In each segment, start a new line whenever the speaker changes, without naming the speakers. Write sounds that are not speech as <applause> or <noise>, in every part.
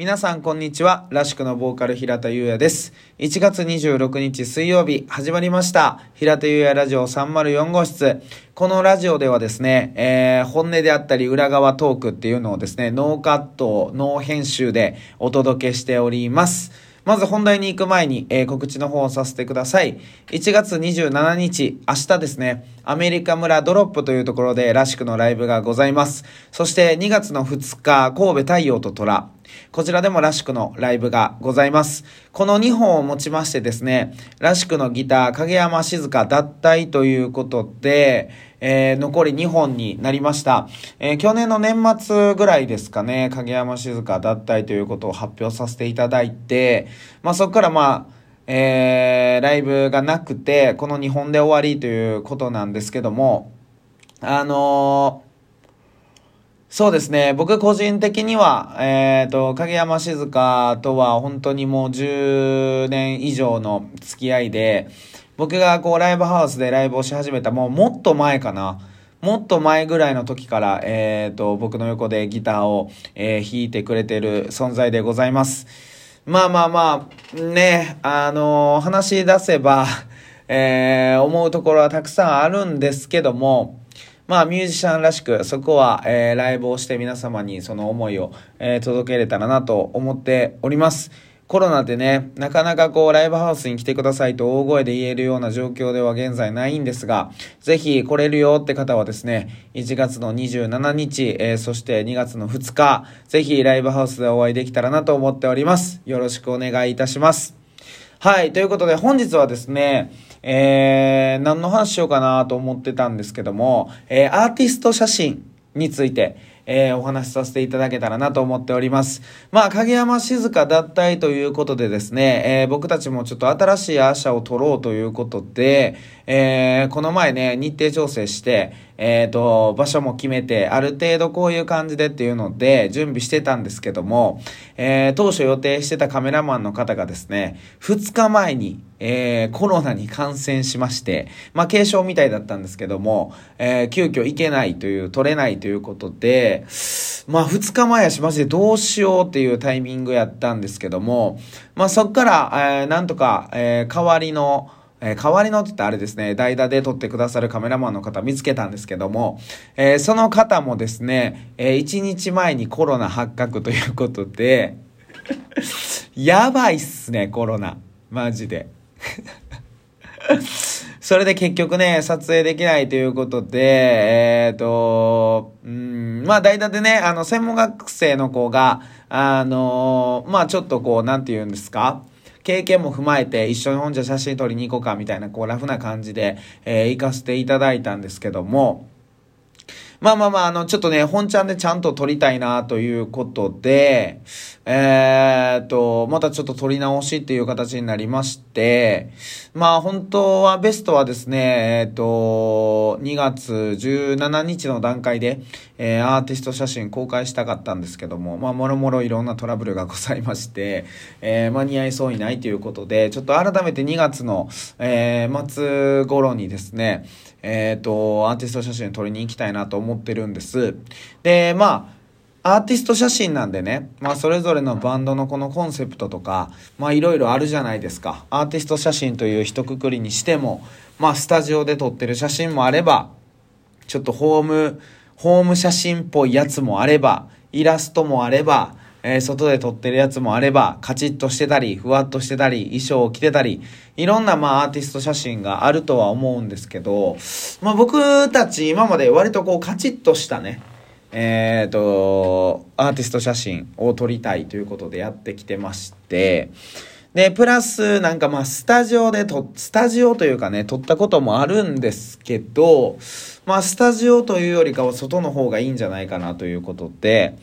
皆さんこんにちは。らしくのボーカル平田祐也です。1月26日水曜日始まりました。平田祐也ラジオ304号室。このラジオではですね、えー、本音であったり裏側トークっていうのをですね、ノーカット、ノー編集でお届けしております。まず本題に行く前に、えー告知の方をさせてください。1月27日、明日ですね、アメリカ村ドロップというところでらしくのライブがございます。そして2月の2日、神戸太陽と虎。こちらでもらしくのライブがございます。この2本をもちましてですね、らしくのギター、影山静香脱退ということで、えー残り2本になりました。えー去年の年末ぐらいですかね、影山静香脱退ということを発表させていただいて、まあそこからまあ、えーライブがなくて、この2本で終わりということなんですけども、あのーそうですね。僕個人的には、えっ、と、影山静香とは本当にもう10年以上の付き合いで、僕がこうライブハウスでライブをし始めたもうもっと前かな。もっと前ぐらいの時から、えっ、と、僕の横でギターを、えー弾いてくれてる存在でございます。まあまあまあ、ね、あのー話し出せば、<laughs> えー思うところはたくさんあるんですけども、まあ、ミュージシャンらしく、そこは、えーライブをして皆様にその思いを、え届けれたらなと思っております。コロナでね、なかなかこう、ライブハウスに来てくださいと大声で言えるような状況では現在ないんですが、ぜひ来れるよって方はですね、1月の27日、えーそして2月の2日、ぜひライブハウスでお会いできたらなと思っております。よろしくお願いいたします。はい。ということで、本日はですね、えー、何の話しようかなと思ってたんですけども、えー、アーティスト写真について、えー、お話しさせていただけたらなと思っております。まあ、影山静香脱退ということでですね、えー、僕たちもちょっと新しいアーシャを取ろうということで、えー、この前ね、日程調整して、えっ、と、場所も決めて、ある程度こういう感じでっていうので、準備してたんですけども、え、当初予定してたカメラマンの方がですね、2日前に、えー、コロナに感染しまして、まあ、軽症みたいだったんですけども、えー、急遽行けないという、取れないということで、まあ、2日前やし、マジでどうしようっていうタイミングやったんですけども、まあ、そっから、えー、なんとか、えー、代わりの、えー代わりのって言ったあれですね、代打で撮ってくださるカメラマンの方見つけたんですけども、えーその方もですね、え1日前にコロナ発覚ということで、<laughs> やばいっすね、コロナ。マジで。<laughs> それで結局ね、撮影できないということで、えっ、と、うん、まあ代打でね、あの、専門学生の子が、あのまあちょっとこう、なんて言うんですか？経験も踏まえて一緒に本じゃ写真撮りに行こうかみたいなこうラフな感じで、えー行かせていただいたんですけども、まあまあまあ、あの、ちょっとね、本ちゃんでちゃんと撮りたいなということで、えーっと、またちょっと撮り直しっていう形になりまして、まあ本当はベストはですね、えっと、2月17日の段階で、えーアーティスト写真公開したかったんですけども、まあもろもろいろんなトラブルがございまして、えー間に合いそうにないということで、ちょっと改めて2月の、えー末頃にですね、えっ、と、アーティスト写真撮りに行きたいなと思思ってるんです。で、まあ、アーティスト写真なんでね、まあそれぞれのバンドのこのコンセプトとか、まあいろいろあるじゃないですか。アーティスト写真という一括りにしても、まあスタジオで撮ってる写真もあれば、ちょっとホーム、ホーム写真っぽいやつもあれば、イラストもあれば、えー外で撮ってるやつもあれば、カチッとしてたり、ふわっとしてたり、衣装を着てたり、いろんなまあアーティスト写真があるとは思うんですけど、まあ僕たち今まで割とこうカチッとしたね、えっ、と、アーティスト写真を撮りたいということでやってきてまして、で、プラス、なんかまあ、スタジオでと、スタジオというかね、撮ったこともあるんですけど、まあ、スタジオというよりかは外の方がいいんじゃないかなということで、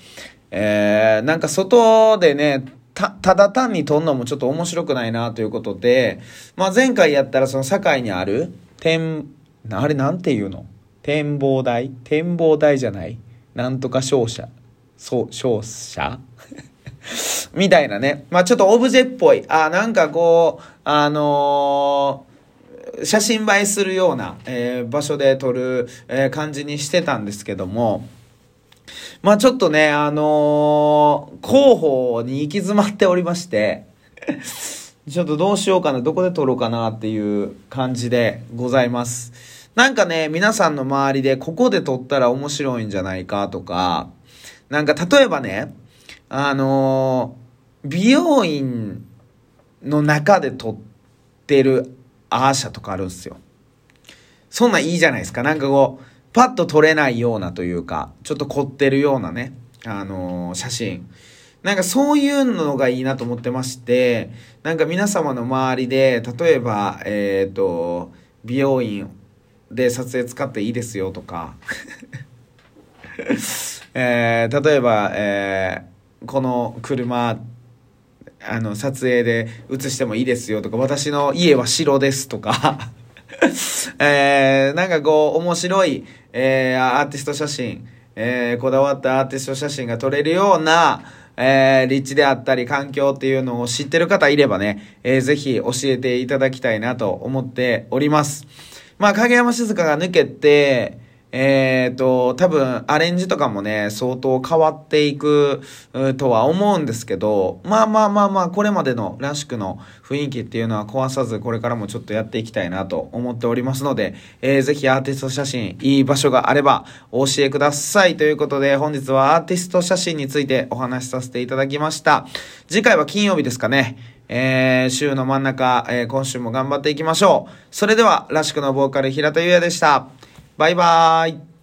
えー、なんか外でね、た、ただ単に撮んのもちょっと面白くないなということで、まあ、前回やったらその堺にある、天、あれなんていうの？展望台？展望台じゃない？なんとか商社？そう、商社？<laughs> みたいなね。まあちょっとオブジェっぽい。あ、なんかこう、あのー写真映えするような、えー場所で撮る、えー感じにしてたんですけども、まあちょっとね、あのー、広報に行き詰まっておりまして、<laughs> ちょっとどうしようかな、どこで撮ろうかなっていう感じでございます。なんかね、皆さんの周りでここで撮ったら面白いんじゃないかとか、なんか例えばね、あのー、美容院の中で撮ってるアーシャとかあるんすよ。そんなんいいじゃないですか。なんかこう、パッと撮れないようなというか、ちょっと凝ってるようなね、あのー、写真。なんかそういうのがいいなと思ってまして、なんか皆様の周りで、例えば、えっ、ー、と、美容院で撮影使っていいですよとか、<laughs> えー、例えば、えー、この車、あの、撮影で写してもいいですよとか、私の家は白ですとか <laughs> えー、なんかこう、面白い、えー、アーティスト写真、えー、こだわったアーティスト写真が撮れるような、えー、立地であったり環境っていうのを知ってる方いればね、えー、ぜひ教えていただきたいなと思っております。まあ、影山静香が抜けて、えっ、ー、と、多分アレンジとかもね、相当変わっていくとは思うんですけど、まあまあまあまあ、これまでのらしくの雰囲気っていうのは壊さず、これからもちょっとやっていきたいなと思っておりますので、えー、ぜひアーティスト写真、いい場所があればお教えください。ということで、本日はアーティスト写真についてお話しさせていただきました。次回は金曜日ですかね。えー、週の真ん中、えー、今週も頑張っていきましょう。それでは、らしくのボーカル平田優也でした。バイバーイ。